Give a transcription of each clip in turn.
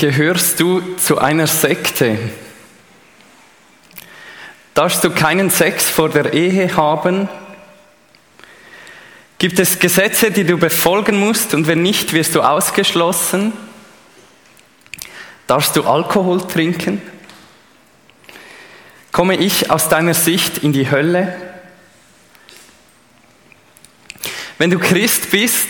Gehörst du zu einer Sekte? Darfst du keinen Sex vor der Ehe haben? Gibt es Gesetze, die du befolgen musst und wenn nicht, wirst du ausgeschlossen? Darfst du Alkohol trinken? Komme ich aus deiner Sicht in die Hölle? Wenn du Christ bist,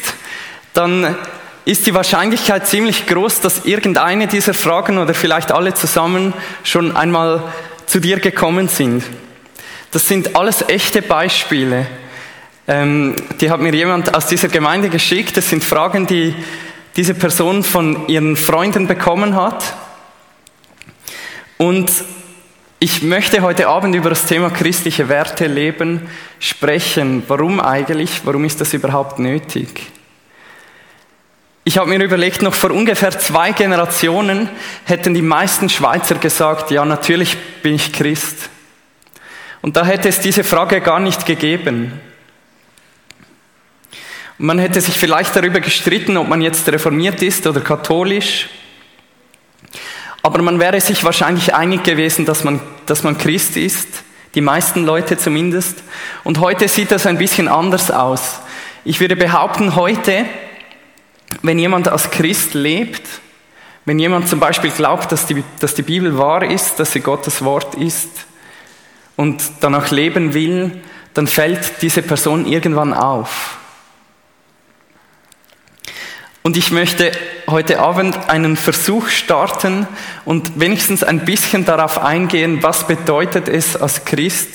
dann ist die Wahrscheinlichkeit ziemlich groß, dass irgendeine dieser Fragen oder vielleicht alle zusammen schon einmal zu dir gekommen sind. Das sind alles echte Beispiele. Ähm, die hat mir jemand aus dieser Gemeinde geschickt. Das sind Fragen, die diese Person von ihren Freunden bekommen hat. Und ich möchte heute Abend über das Thema christliche Werte leben sprechen. Warum eigentlich? Warum ist das überhaupt nötig? Ich habe mir überlegt, noch vor ungefähr zwei Generationen hätten die meisten Schweizer gesagt, ja, natürlich bin ich Christ. Und da hätte es diese Frage gar nicht gegeben. man hätte sich vielleicht darüber gestritten, ob man jetzt reformiert ist oder katholisch. Aber man wäre sich wahrscheinlich einig gewesen, dass man, dass man Christ ist. Die meisten Leute zumindest. Und heute sieht das ein bisschen anders aus. Ich würde behaupten, heute wenn jemand als Christ lebt, wenn jemand zum Beispiel glaubt, dass die, dass die Bibel wahr ist, dass sie Gottes Wort ist und danach leben will, dann fällt diese Person irgendwann auf. Und ich möchte heute Abend einen Versuch starten und wenigstens ein bisschen darauf eingehen, was bedeutet es als Christ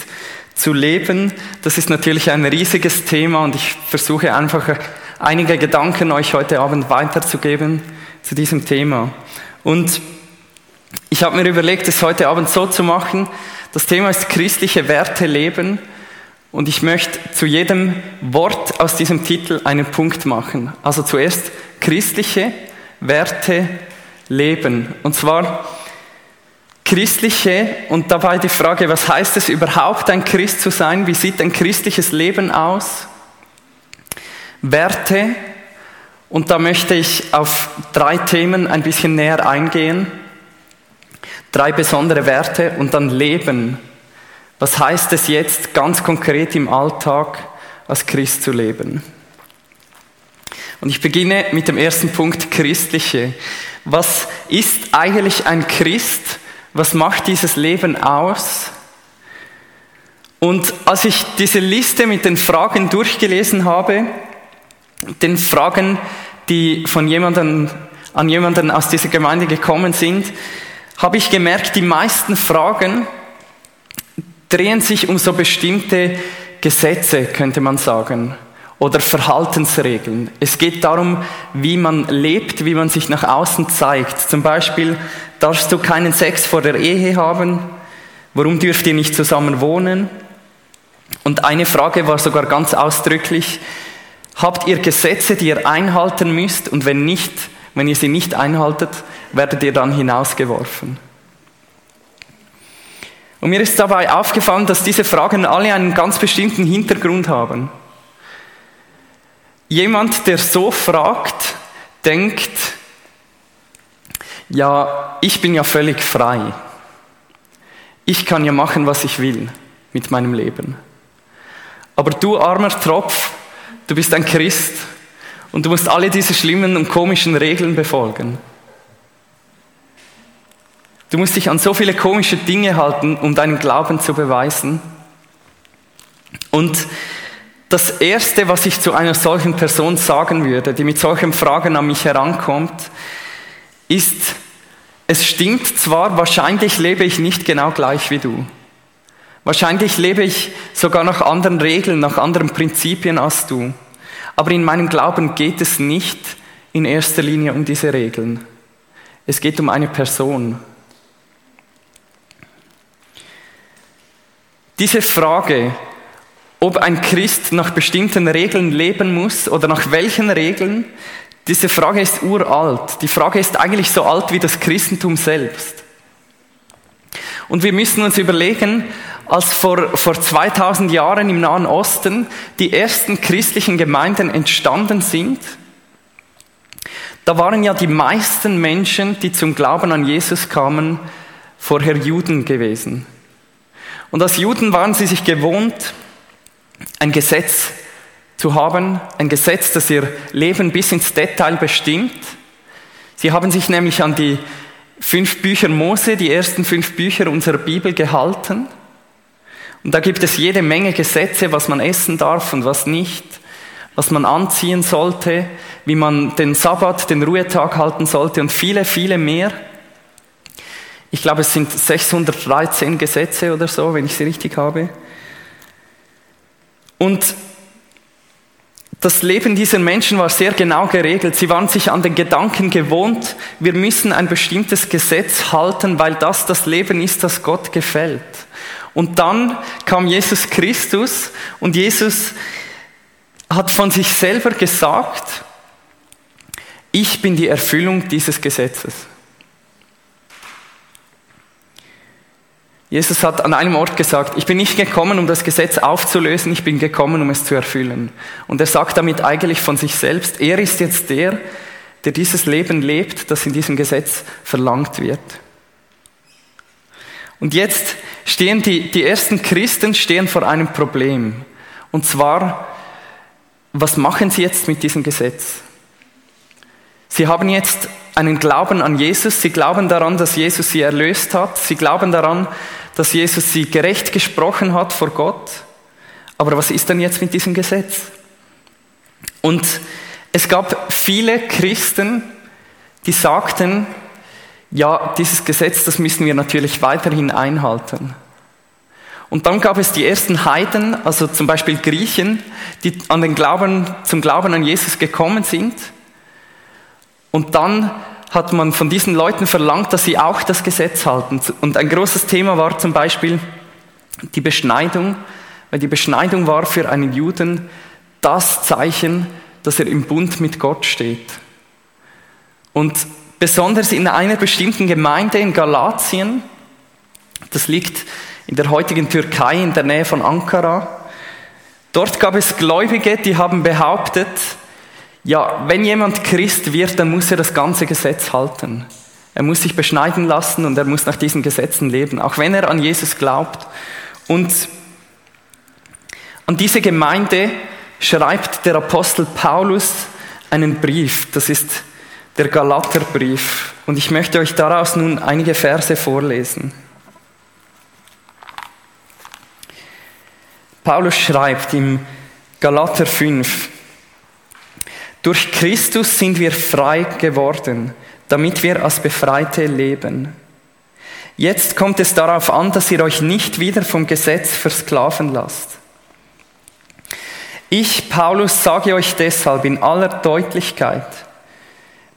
zu leben. Das ist natürlich ein riesiges Thema und ich versuche einfach einige Gedanken euch heute Abend weiterzugeben zu diesem Thema. Und ich habe mir überlegt, es heute Abend so zu machen. Das Thema ist christliche Werte leben. Und ich möchte zu jedem Wort aus diesem Titel einen Punkt machen. Also zuerst christliche Werte leben. Und zwar christliche und dabei die Frage, was heißt es überhaupt, ein Christ zu sein? Wie sieht ein christliches Leben aus? Werte. Und da möchte ich auf drei Themen ein bisschen näher eingehen. Drei besondere Werte und dann Leben. Was heißt es jetzt ganz konkret im Alltag als Christ zu leben? Und ich beginne mit dem ersten Punkt, christliche. Was ist eigentlich ein Christ? Was macht dieses Leben aus? Und als ich diese Liste mit den Fragen durchgelesen habe, den Fragen, die von jemandem, an jemanden aus dieser Gemeinde gekommen sind, habe ich gemerkt, die meisten Fragen drehen sich um so bestimmte Gesetze, könnte man sagen, oder Verhaltensregeln. Es geht darum, wie man lebt, wie man sich nach außen zeigt. Zum Beispiel, darfst du keinen Sex vor der Ehe haben? Warum dürft ihr nicht zusammen wohnen? Und eine Frage war sogar ganz ausdrücklich, Habt ihr Gesetze, die ihr einhalten müsst und wenn nicht, wenn ihr sie nicht einhaltet, werdet ihr dann hinausgeworfen. Und mir ist dabei aufgefallen, dass diese Fragen alle einen ganz bestimmten Hintergrund haben. Jemand, der so fragt, denkt, ja, ich bin ja völlig frei. Ich kann ja machen, was ich will mit meinem Leben. Aber du armer Tropf, Du bist ein Christ und du musst alle diese schlimmen und komischen Regeln befolgen. Du musst dich an so viele komische Dinge halten, um deinen Glauben zu beweisen. Und das Erste, was ich zu einer solchen Person sagen würde, die mit solchen Fragen an mich herankommt, ist, es stimmt zwar, wahrscheinlich lebe ich nicht genau gleich wie du. Wahrscheinlich lebe ich sogar nach anderen Regeln, nach anderen Prinzipien als du. Aber in meinem Glauben geht es nicht in erster Linie um diese Regeln. Es geht um eine Person. Diese Frage, ob ein Christ nach bestimmten Regeln leben muss oder nach welchen Regeln, diese Frage ist uralt. Die Frage ist eigentlich so alt wie das Christentum selbst. Und wir müssen uns überlegen, als vor, vor 2000 Jahren im Nahen Osten die ersten christlichen Gemeinden entstanden sind, da waren ja die meisten Menschen, die zum Glauben an Jesus kamen, vorher Juden gewesen. Und als Juden waren sie sich gewohnt, ein Gesetz zu haben, ein Gesetz, das ihr Leben bis ins Detail bestimmt. Sie haben sich nämlich an die fünf Bücher Mose, die ersten fünf Bücher unserer Bibel gehalten. Und da gibt es jede Menge Gesetze, was man essen darf und was nicht, was man anziehen sollte, wie man den Sabbat, den Ruhetag halten sollte und viele, viele mehr. Ich glaube, es sind 613 Gesetze oder so, wenn ich sie richtig habe. Und das Leben dieser Menschen war sehr genau geregelt. Sie waren sich an den Gedanken gewohnt, wir müssen ein bestimmtes Gesetz halten, weil das das Leben ist, das Gott gefällt. Und dann kam Jesus Christus und Jesus hat von sich selber gesagt, ich bin die Erfüllung dieses Gesetzes. Jesus hat an einem Ort gesagt, ich bin nicht gekommen, um das Gesetz aufzulösen, ich bin gekommen, um es zu erfüllen. Und er sagt damit eigentlich von sich selbst, er ist jetzt der, der dieses Leben lebt, das in diesem Gesetz verlangt wird. Und jetzt stehen die, die ersten Christen stehen vor einem Problem. Und zwar, was machen sie jetzt mit diesem Gesetz? Sie haben jetzt einen Glauben an Jesus, sie glauben daran, dass Jesus sie erlöst hat, sie glauben daran, dass Jesus sie gerecht gesprochen hat vor Gott. Aber was ist denn jetzt mit diesem Gesetz? Und es gab viele Christen, die sagten, ja, dieses Gesetz, das müssen wir natürlich weiterhin einhalten. Und dann gab es die ersten Heiden, also zum Beispiel Griechen, die an den Glauben, zum Glauben an Jesus gekommen sind. Und dann hat man von diesen Leuten verlangt, dass sie auch das Gesetz halten. Und ein großes Thema war zum Beispiel die Beschneidung, weil die Beschneidung war für einen Juden das Zeichen, dass er im Bund mit Gott steht. Und besonders in einer bestimmten Gemeinde in Galatien, das liegt in der heutigen Türkei in der Nähe von Ankara, dort gab es Gläubige, die haben behauptet, ja, wenn jemand Christ wird, dann muss er das ganze Gesetz halten. Er muss sich beschneiden lassen und er muss nach diesen Gesetzen leben, auch wenn er an Jesus glaubt. Und an diese Gemeinde schreibt der Apostel Paulus einen Brief. Das ist der Galaterbrief. Und ich möchte euch daraus nun einige Verse vorlesen. Paulus schreibt im Galater 5, durch Christus sind wir frei geworden, damit wir als Befreite leben. Jetzt kommt es darauf an, dass ihr euch nicht wieder vom Gesetz versklaven lasst. Ich, Paulus, sage euch deshalb in aller Deutlichkeit,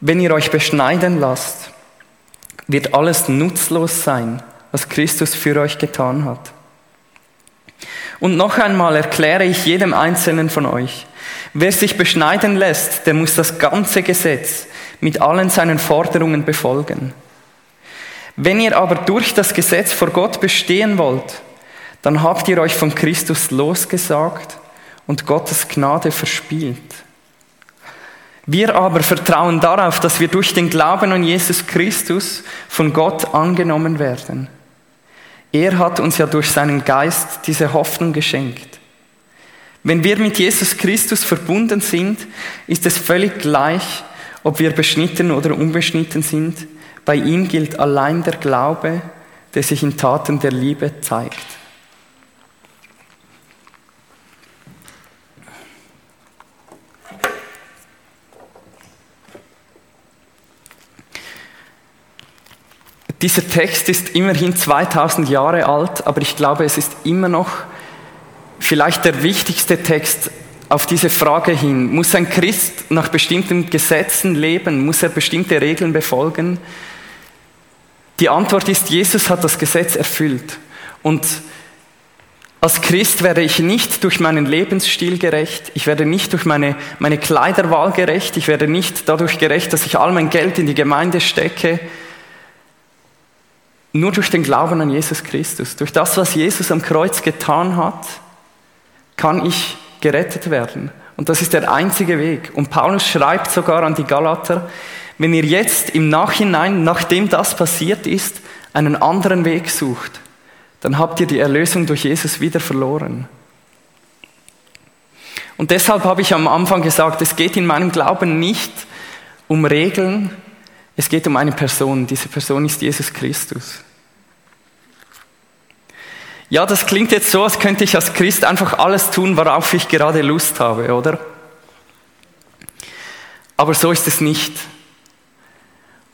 wenn ihr euch beschneiden lasst, wird alles nutzlos sein, was Christus für euch getan hat. Und noch einmal erkläre ich jedem Einzelnen von euch, Wer sich beschneiden lässt, der muss das ganze Gesetz mit allen seinen Forderungen befolgen. Wenn ihr aber durch das Gesetz vor Gott bestehen wollt, dann habt ihr euch von Christus losgesagt und Gottes Gnade verspielt. Wir aber vertrauen darauf, dass wir durch den Glauben an Jesus Christus von Gott angenommen werden. Er hat uns ja durch seinen Geist diese Hoffnung geschenkt. Wenn wir mit Jesus Christus verbunden sind, ist es völlig gleich, ob wir beschnitten oder unbeschnitten sind. Bei ihm gilt allein der Glaube, der sich in Taten der Liebe zeigt. Dieser Text ist immerhin 2000 Jahre alt, aber ich glaube, es ist immer noch vielleicht der wichtigste Text auf diese Frage hin. Muss ein Christ nach bestimmten Gesetzen leben? Muss er bestimmte Regeln befolgen? Die Antwort ist, Jesus hat das Gesetz erfüllt. Und als Christ werde ich nicht durch meinen Lebensstil gerecht, ich werde nicht durch meine, meine Kleiderwahl gerecht, ich werde nicht dadurch gerecht, dass ich all mein Geld in die Gemeinde stecke, nur durch den Glauben an Jesus Christus, durch das, was Jesus am Kreuz getan hat, kann ich gerettet werden. Und das ist der einzige Weg. Und Paulus schreibt sogar an die Galater, wenn ihr jetzt im Nachhinein, nachdem das passiert ist, einen anderen Weg sucht, dann habt ihr die Erlösung durch Jesus wieder verloren. Und deshalb habe ich am Anfang gesagt, es geht in meinem Glauben nicht um Regeln, es geht um eine Person. Diese Person ist Jesus Christus. Ja, das klingt jetzt so, als könnte ich als Christ einfach alles tun, worauf ich gerade Lust habe, oder? Aber so ist es nicht.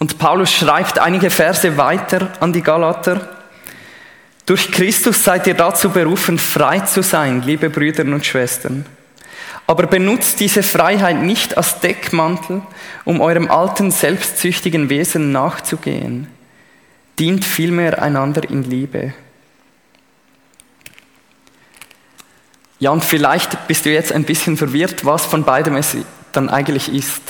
Und Paulus schreibt einige Verse weiter an die Galater. Durch Christus seid ihr dazu berufen, frei zu sein, liebe Brüder und Schwestern. Aber benutzt diese Freiheit nicht als Deckmantel, um eurem alten, selbstsüchtigen Wesen nachzugehen. Dient vielmehr einander in Liebe. Ja, und vielleicht bist du jetzt ein bisschen verwirrt, was von beidem es dann eigentlich ist.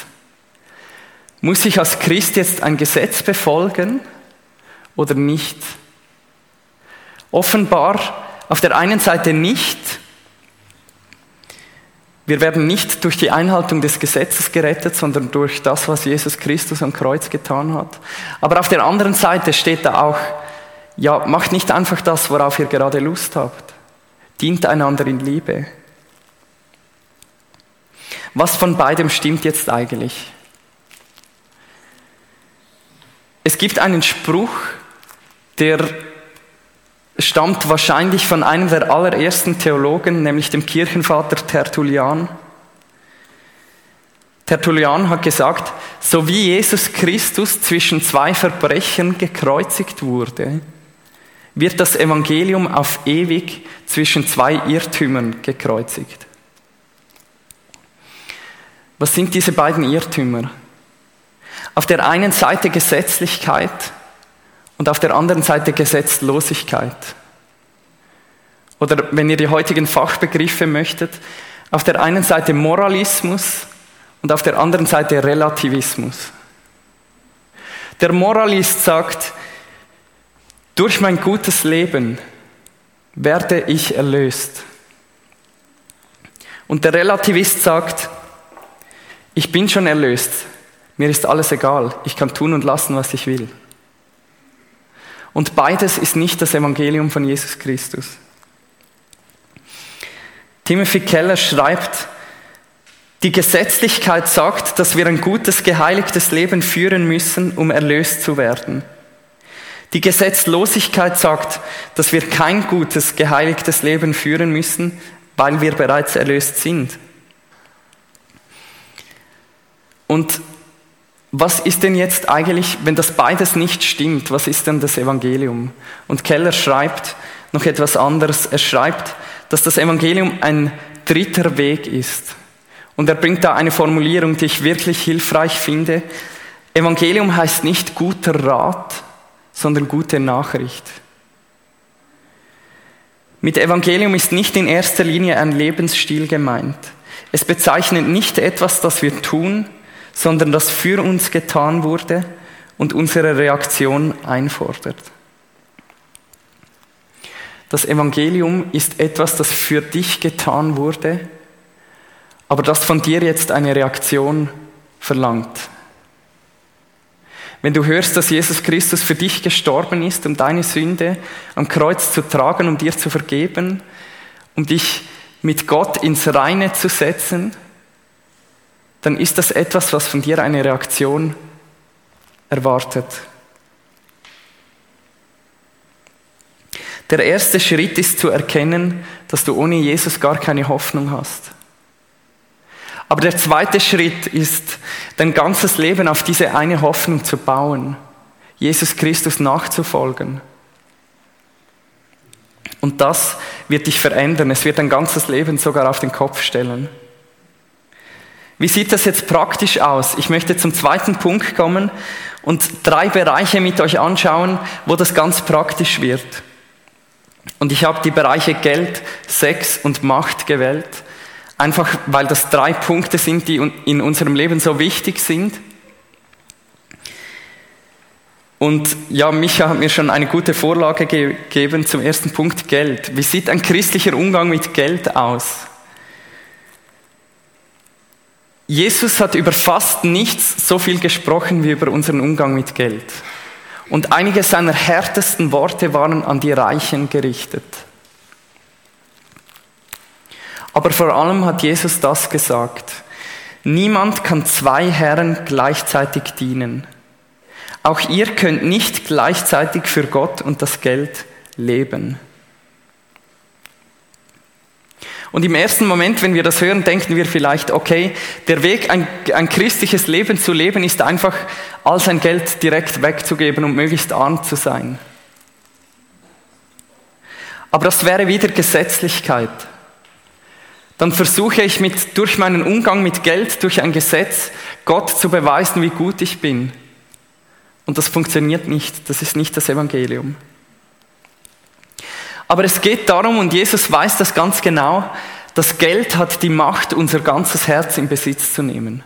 Muss ich als Christ jetzt ein Gesetz befolgen oder nicht? Offenbar auf der einen Seite nicht. Wir werden nicht durch die Einhaltung des Gesetzes gerettet, sondern durch das, was Jesus Christus am Kreuz getan hat. Aber auf der anderen Seite steht da auch, ja, macht nicht einfach das, worauf ihr gerade Lust habt. Dient einander in Liebe. Was von beidem stimmt jetzt eigentlich? Es gibt einen Spruch, der stammt wahrscheinlich von einem der allerersten Theologen, nämlich dem Kirchenvater Tertullian. Tertullian hat gesagt, so wie Jesus Christus zwischen zwei Verbrechen gekreuzigt wurde, wird das Evangelium auf ewig zwischen zwei Irrtümern gekreuzigt. Was sind diese beiden Irrtümer? Auf der einen Seite Gesetzlichkeit und auf der anderen Seite Gesetzlosigkeit. Oder wenn ihr die heutigen Fachbegriffe möchtet, auf der einen Seite Moralismus und auf der anderen Seite Relativismus. Der Moralist sagt, durch mein gutes Leben werde ich erlöst. Und der Relativist sagt, ich bin schon erlöst, mir ist alles egal, ich kann tun und lassen, was ich will. Und beides ist nicht das Evangelium von Jesus Christus. Timothy Keller schreibt, die Gesetzlichkeit sagt, dass wir ein gutes, geheiligtes Leben führen müssen, um erlöst zu werden. Die Gesetzlosigkeit sagt, dass wir kein gutes, geheiligtes Leben führen müssen, weil wir bereits erlöst sind. Und was ist denn jetzt eigentlich, wenn das beides nicht stimmt, was ist denn das Evangelium? Und Keller schreibt noch etwas anderes. Er schreibt, dass das Evangelium ein dritter Weg ist. Und er bringt da eine Formulierung, die ich wirklich hilfreich finde. Evangelium heißt nicht guter Rat, sondern gute Nachricht. Mit Evangelium ist nicht in erster Linie ein Lebensstil gemeint. Es bezeichnet nicht etwas, das wir tun, sondern das für uns getan wurde und unsere Reaktion einfordert. Das Evangelium ist etwas, das für dich getan wurde, aber das von dir jetzt eine Reaktion verlangt. Wenn du hörst, dass Jesus Christus für dich gestorben ist, um deine Sünde am Kreuz zu tragen, um dir zu vergeben, um dich mit Gott ins Reine zu setzen, dann ist das etwas, was von dir eine Reaktion erwartet. Der erste Schritt ist zu erkennen, dass du ohne Jesus gar keine Hoffnung hast. Aber der zweite Schritt ist, dein ganzes Leben auf diese eine Hoffnung zu bauen, Jesus Christus nachzufolgen. Und das wird dich verändern. Es wird dein ganzes Leben sogar auf den Kopf stellen. Wie sieht das jetzt praktisch aus? Ich möchte zum zweiten Punkt kommen und drei Bereiche mit euch anschauen, wo das ganz praktisch wird. Und ich habe die Bereiche Geld, Sex und Macht gewählt. Einfach weil das drei Punkte sind, die in unserem Leben so wichtig sind. Und ja, Micha hat mir schon eine gute Vorlage gegeben zum ersten Punkt Geld. Wie sieht ein christlicher Umgang mit Geld aus? Jesus hat über fast nichts so viel gesprochen wie über unseren Umgang mit Geld. Und einige seiner härtesten Worte waren an die Reichen gerichtet. Aber vor allem hat Jesus das gesagt. Niemand kann zwei Herren gleichzeitig dienen. Auch ihr könnt nicht gleichzeitig für Gott und das Geld leben. Und im ersten Moment, wenn wir das hören, denken wir vielleicht, okay, der Weg, ein, ein christliches Leben zu leben, ist einfach, all sein Geld direkt wegzugeben und möglichst arm zu sein. Aber das wäre wieder Gesetzlichkeit. Dann versuche ich mit, durch meinen Umgang mit Geld, durch ein Gesetz, Gott zu beweisen, wie gut ich bin. Und das funktioniert nicht. Das ist nicht das Evangelium. Aber es geht darum, und Jesus weiß das ganz genau, das Geld hat die Macht, unser ganzes Herz in Besitz zu nehmen.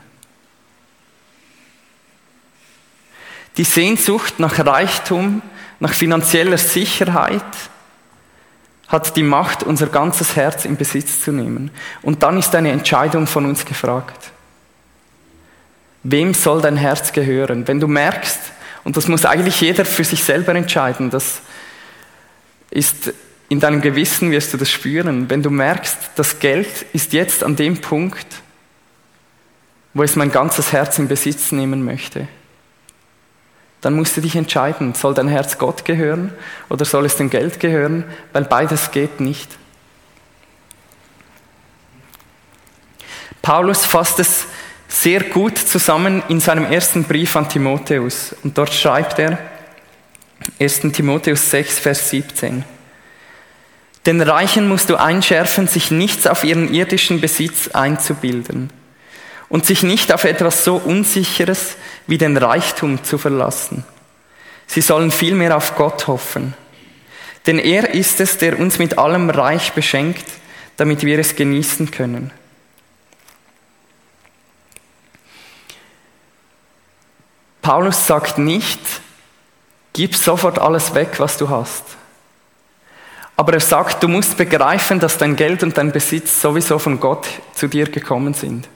Die Sehnsucht nach Reichtum, nach finanzieller Sicherheit hat die Macht, unser ganzes Herz in Besitz zu nehmen. Und dann ist eine Entscheidung von uns gefragt. Wem soll dein Herz gehören? Wenn du merkst, und das muss eigentlich jeder für sich selber entscheiden, das ist in deinem Gewissen wirst du das spüren, wenn du merkst, das Geld ist jetzt an dem Punkt, wo es mein ganzes Herz in Besitz nehmen möchte. Dann musst du dich entscheiden, soll dein Herz Gott gehören oder soll es dem Geld gehören, weil beides geht nicht. Paulus fasst es sehr gut zusammen in seinem ersten Brief an Timotheus und dort schreibt er 1. Timotheus 6, Vers 17. Den Reichen musst du einschärfen, sich nichts auf ihren irdischen Besitz einzubilden und sich nicht auf etwas so Unsicheres wie den Reichtum zu verlassen. Sie sollen vielmehr auf Gott hoffen. Denn er ist es, der uns mit allem Reich beschenkt, damit wir es genießen können. Paulus sagt nicht, gib sofort alles weg, was du hast. Aber er sagt, du musst begreifen, dass dein Geld und dein Besitz sowieso von Gott zu dir gekommen sind.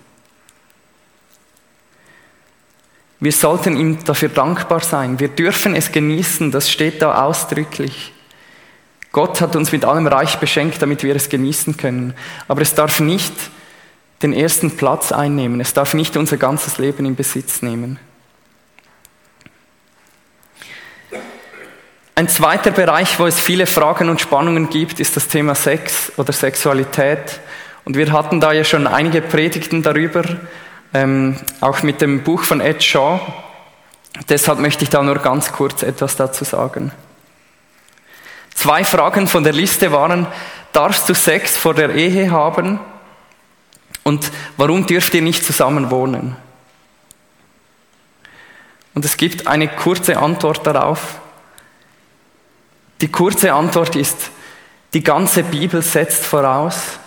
Wir sollten ihm dafür dankbar sein. Wir dürfen es genießen, das steht da ausdrücklich. Gott hat uns mit allem Reich beschenkt, damit wir es genießen können. Aber es darf nicht den ersten Platz einnehmen. Es darf nicht unser ganzes Leben in Besitz nehmen. Ein zweiter Bereich, wo es viele Fragen und Spannungen gibt, ist das Thema Sex oder Sexualität. Und wir hatten da ja schon einige Predigten darüber, ähm, auch mit dem Buch von Ed Shaw. Deshalb möchte ich da nur ganz kurz etwas dazu sagen. Zwei Fragen von der Liste waren, darfst du Sex vor der Ehe haben? Und warum dürft ihr nicht zusammen wohnen? Und es gibt eine kurze Antwort darauf. Die kurze Antwort ist, die ganze Bibel setzt voraus,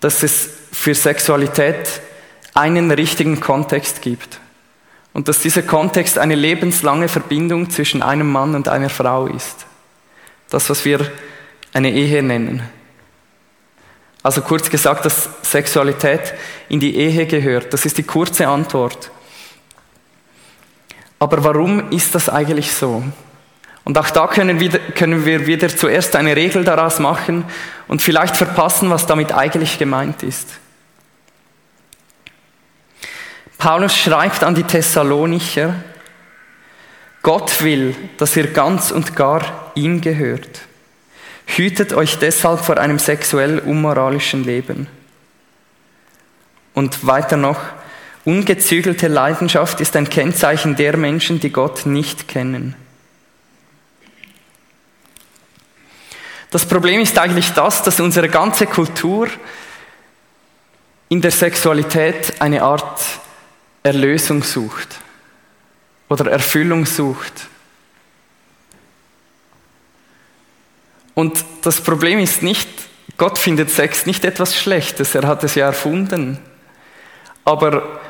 dass es für Sexualität einen richtigen Kontext gibt. Und dass dieser Kontext eine lebenslange Verbindung zwischen einem Mann und einer Frau ist. Das, was wir eine Ehe nennen. Also kurz gesagt, dass Sexualität in die Ehe gehört. Das ist die kurze Antwort. Aber warum ist das eigentlich so? Und auch da können wir, können wir wieder zuerst eine Regel daraus machen und vielleicht verpassen, was damit eigentlich gemeint ist. Paulus schreibt an die Thessalonicher, Gott will, dass ihr ganz und gar ihm gehört. Hütet euch deshalb vor einem sexuell unmoralischen Leben. Und weiter noch, ungezügelte Leidenschaft ist ein Kennzeichen der Menschen, die Gott nicht kennen. Das Problem ist eigentlich das, dass unsere ganze Kultur in der Sexualität eine Art Erlösung sucht oder Erfüllung sucht. Und das Problem ist nicht, Gott findet Sex nicht etwas Schlechtes, er hat es ja erfunden. Aber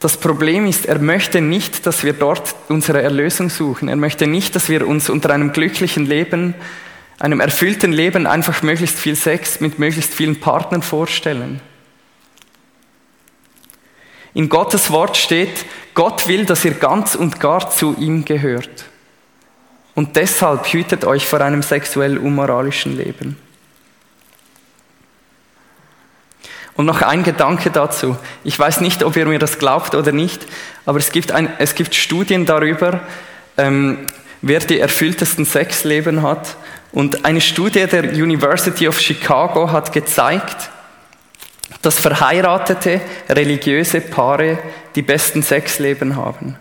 das Problem ist, er möchte nicht, dass wir dort unsere Erlösung suchen. Er möchte nicht, dass wir uns unter einem glücklichen Leben einem erfüllten Leben einfach möglichst viel Sex mit möglichst vielen Partnern vorstellen. In Gottes Wort steht, Gott will, dass ihr ganz und gar zu ihm gehört. Und deshalb hütet euch vor einem sexuell unmoralischen Leben. Und noch ein Gedanke dazu. Ich weiß nicht, ob ihr mir das glaubt oder nicht, aber es gibt, ein, es gibt Studien darüber, ähm, wer die erfülltesten Sexleben hat. Und eine Studie der University of Chicago hat gezeigt, dass verheiratete religiöse Paare die besten Sexleben haben.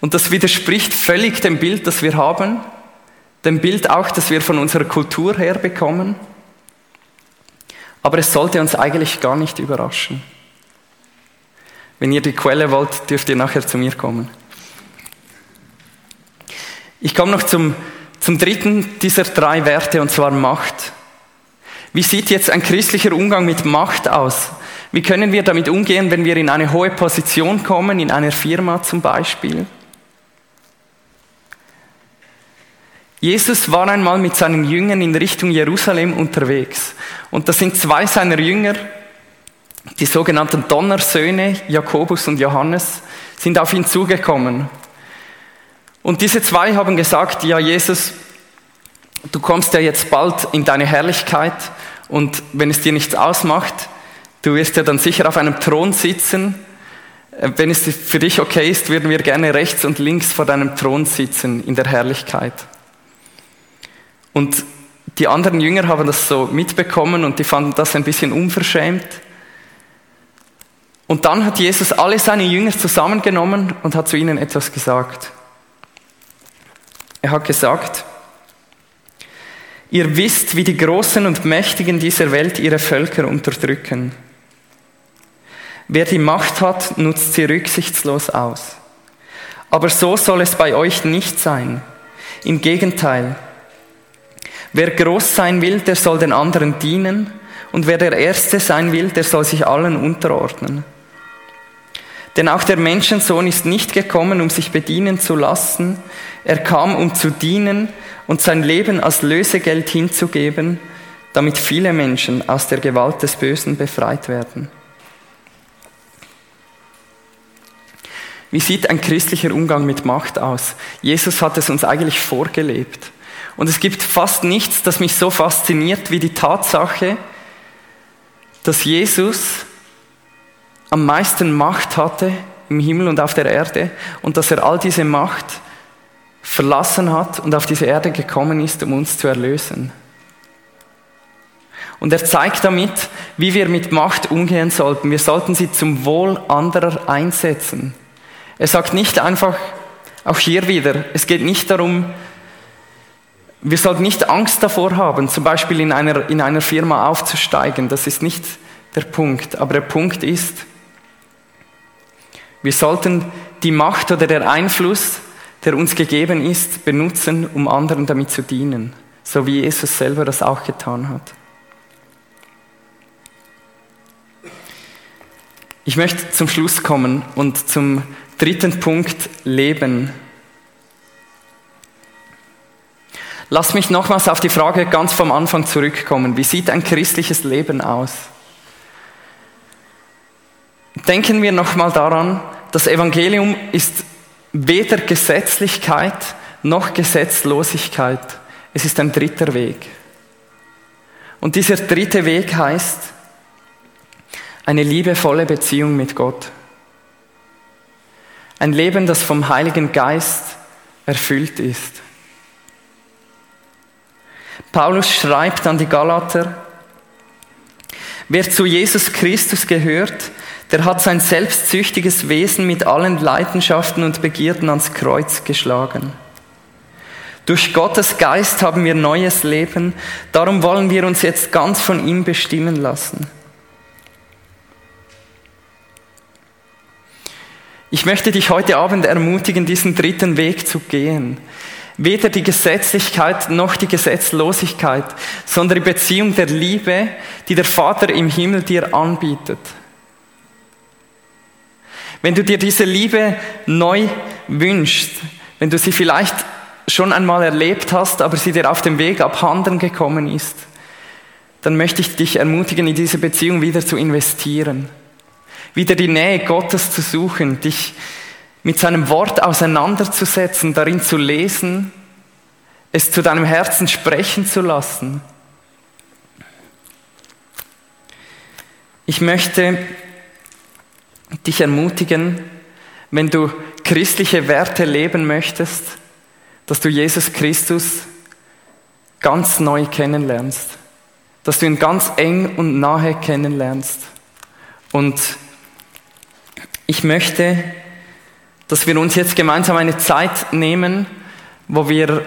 Und das widerspricht völlig dem Bild, das wir haben, dem Bild auch, das wir von unserer Kultur her bekommen. Aber es sollte uns eigentlich gar nicht überraschen. Wenn ihr die Quelle wollt, dürft ihr nachher zu mir kommen. Ich komme noch zum, zum dritten dieser drei Werte, und zwar Macht. Wie sieht jetzt ein christlicher Umgang mit Macht aus? Wie können wir damit umgehen, wenn wir in eine hohe Position kommen, in einer Firma zum Beispiel? Jesus war einmal mit seinen Jüngern in Richtung Jerusalem unterwegs. Und da sind zwei seiner Jünger, die sogenannten Donnersöhne, Jakobus und Johannes, sind auf ihn zugekommen. Und diese zwei haben gesagt, ja Jesus, du kommst ja jetzt bald in deine Herrlichkeit und wenn es dir nichts ausmacht, du wirst ja dann sicher auf einem Thron sitzen. Äh, wenn es für dich okay ist, würden wir gerne rechts und links vor deinem Thron sitzen in der Herrlichkeit. Und die anderen Jünger haben das so mitbekommen und die fanden das ein bisschen unverschämt. Und dann hat Jesus alle seine Jünger zusammengenommen und hat zu ihnen etwas gesagt. Er hat gesagt, ihr wisst, wie die Großen und Mächtigen dieser Welt ihre Völker unterdrücken. Wer die Macht hat, nutzt sie rücksichtslos aus. Aber so soll es bei euch nicht sein. Im Gegenteil, Wer groß sein will, der soll den anderen dienen, und wer der Erste sein will, der soll sich allen unterordnen. Denn auch der Menschensohn ist nicht gekommen, um sich bedienen zu lassen, er kam, um zu dienen und sein Leben als Lösegeld hinzugeben, damit viele Menschen aus der Gewalt des Bösen befreit werden. Wie sieht ein christlicher Umgang mit Macht aus? Jesus hat es uns eigentlich vorgelebt. Und es gibt fast nichts, das mich so fasziniert wie die Tatsache, dass Jesus am meisten Macht hatte im Himmel und auf der Erde und dass er all diese Macht verlassen hat und auf diese Erde gekommen ist, um uns zu erlösen. Und er zeigt damit, wie wir mit Macht umgehen sollten. Wir sollten sie zum Wohl anderer einsetzen. Er sagt nicht einfach, auch hier wieder, es geht nicht darum, wir sollten nicht Angst davor haben, zum Beispiel in einer, in einer Firma aufzusteigen. Das ist nicht der Punkt. Aber der Punkt ist, wir sollten die Macht oder der Einfluss, der uns gegeben ist, benutzen, um anderen damit zu dienen. So wie Jesus selber das auch getan hat. Ich möchte zum Schluss kommen und zum dritten Punkt Leben. Lass mich nochmals auf die Frage ganz vom Anfang zurückkommen. Wie sieht ein christliches Leben aus? Denken wir nochmal daran, das Evangelium ist weder Gesetzlichkeit noch Gesetzlosigkeit. Es ist ein dritter Weg. Und dieser dritte Weg heißt eine liebevolle Beziehung mit Gott. Ein Leben, das vom Heiligen Geist erfüllt ist. Paulus schreibt an die Galater, wer zu Jesus Christus gehört, der hat sein selbstsüchtiges Wesen mit allen Leidenschaften und Begierden ans Kreuz geschlagen. Durch Gottes Geist haben wir neues Leben, darum wollen wir uns jetzt ganz von ihm bestimmen lassen. Ich möchte dich heute Abend ermutigen, diesen dritten Weg zu gehen. Weder die Gesetzlichkeit noch die Gesetzlosigkeit, sondern die Beziehung der Liebe, die der Vater im Himmel dir anbietet. Wenn du dir diese Liebe neu wünschst, wenn du sie vielleicht schon einmal erlebt hast, aber sie dir auf dem Weg abhanden gekommen ist, dann möchte ich dich ermutigen, in diese Beziehung wieder zu investieren. wieder die Nähe Gottes zu suchen, dich mit seinem Wort auseinanderzusetzen, darin zu lesen, es zu deinem Herzen sprechen zu lassen. Ich möchte dich ermutigen, wenn du christliche Werte leben möchtest, dass du Jesus Christus ganz neu kennenlernst, dass du ihn ganz eng und nahe kennenlernst. Und ich möchte, dass wir uns jetzt gemeinsam eine Zeit nehmen, wo wir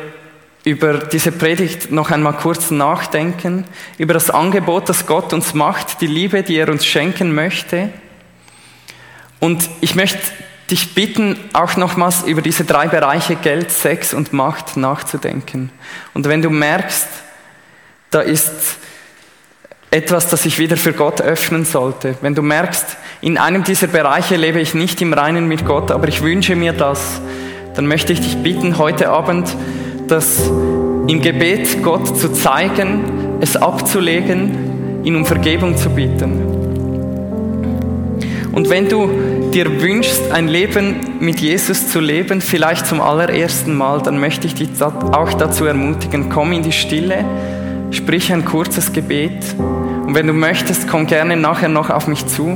über diese Predigt noch einmal kurz nachdenken, über das Angebot, das Gott uns macht, die Liebe, die er uns schenken möchte. Und ich möchte dich bitten, auch nochmals über diese drei Bereiche Geld, Sex und Macht nachzudenken. Und wenn du merkst, da ist etwas, das ich wieder für Gott öffnen sollte, wenn du merkst, in einem dieser Bereiche lebe ich nicht im Reinen mit Gott, aber ich wünsche mir das, dann möchte ich dich bitten, heute Abend das im Gebet Gott zu zeigen, es abzulegen, ihn um Vergebung zu bitten. Und wenn du dir wünschst, ein Leben mit Jesus zu leben, vielleicht zum allerersten Mal, dann möchte ich dich auch dazu ermutigen, komm in die Stille, sprich ein kurzes Gebet und wenn du möchtest, komm gerne nachher noch auf mich zu.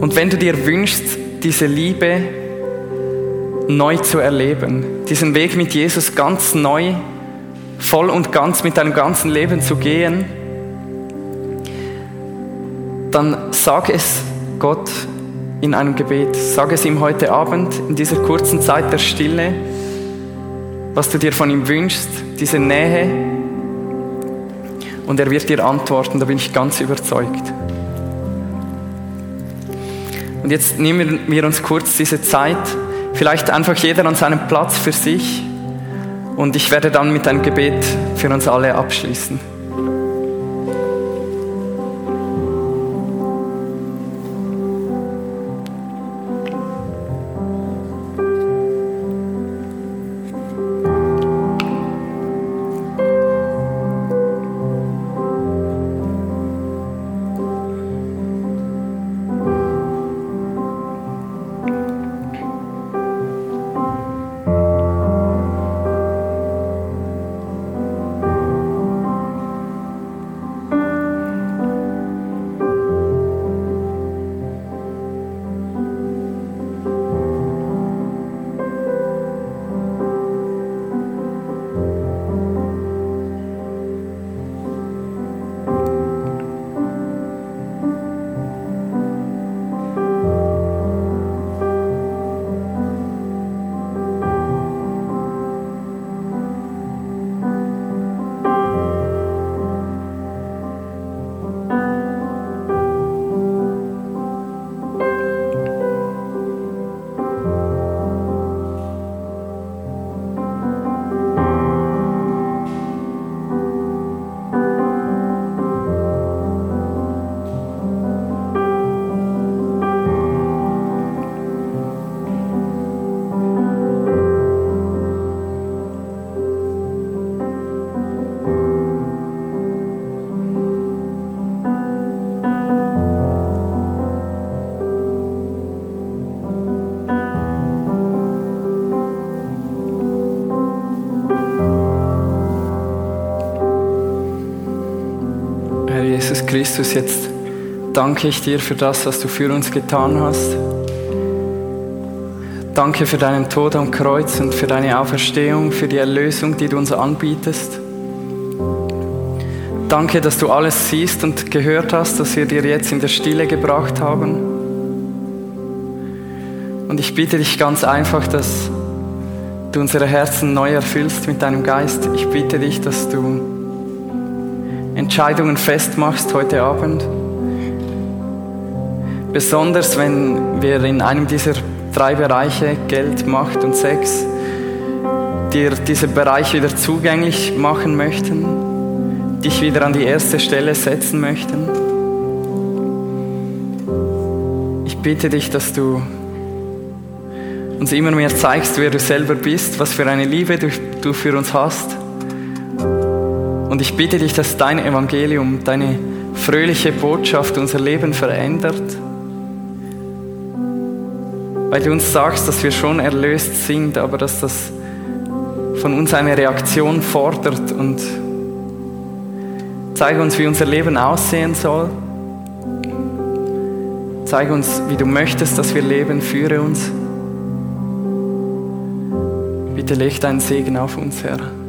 Und wenn du dir wünschst, diese Liebe neu zu erleben, diesen Weg mit Jesus ganz neu, voll und ganz mit deinem ganzen Leben zu gehen, dann sag es Gott in einem Gebet. Sag es ihm heute Abend in dieser kurzen Zeit der Stille, was du dir von ihm wünschst, diese Nähe. Und er wird dir antworten, da bin ich ganz überzeugt. Und jetzt nehmen wir uns kurz diese Zeit, Vielleicht einfach jeder an seinem Platz für sich und ich werde dann mit einem Gebet für uns alle abschließen. Christus, jetzt danke ich dir für das, was du für uns getan hast. Danke für deinen Tod am Kreuz und für deine Auferstehung, für die Erlösung, die du uns anbietest. Danke, dass du alles siehst und gehört hast, was wir dir jetzt in der Stille gebracht haben. Und ich bitte dich ganz einfach, dass du unsere Herzen neu erfüllst mit deinem Geist. Ich bitte dich, dass du Entscheidungen festmachst heute Abend. Besonders wenn wir in einem dieser drei Bereiche, Geld, Macht und Sex, dir diese Bereiche wieder zugänglich machen möchten, dich wieder an die erste Stelle setzen möchten. Ich bitte dich, dass du uns immer mehr zeigst, wer du selber bist, was für eine Liebe du, du für uns hast ich bitte dich, dass dein Evangelium, deine fröhliche Botschaft unser Leben verändert. Weil du uns sagst, dass wir schon erlöst sind, aber dass das von uns eine Reaktion fordert und zeige uns, wie unser Leben aussehen soll. Zeige uns, wie du möchtest, dass wir leben. Führe uns. Bitte leg deinen Segen auf uns, Herr.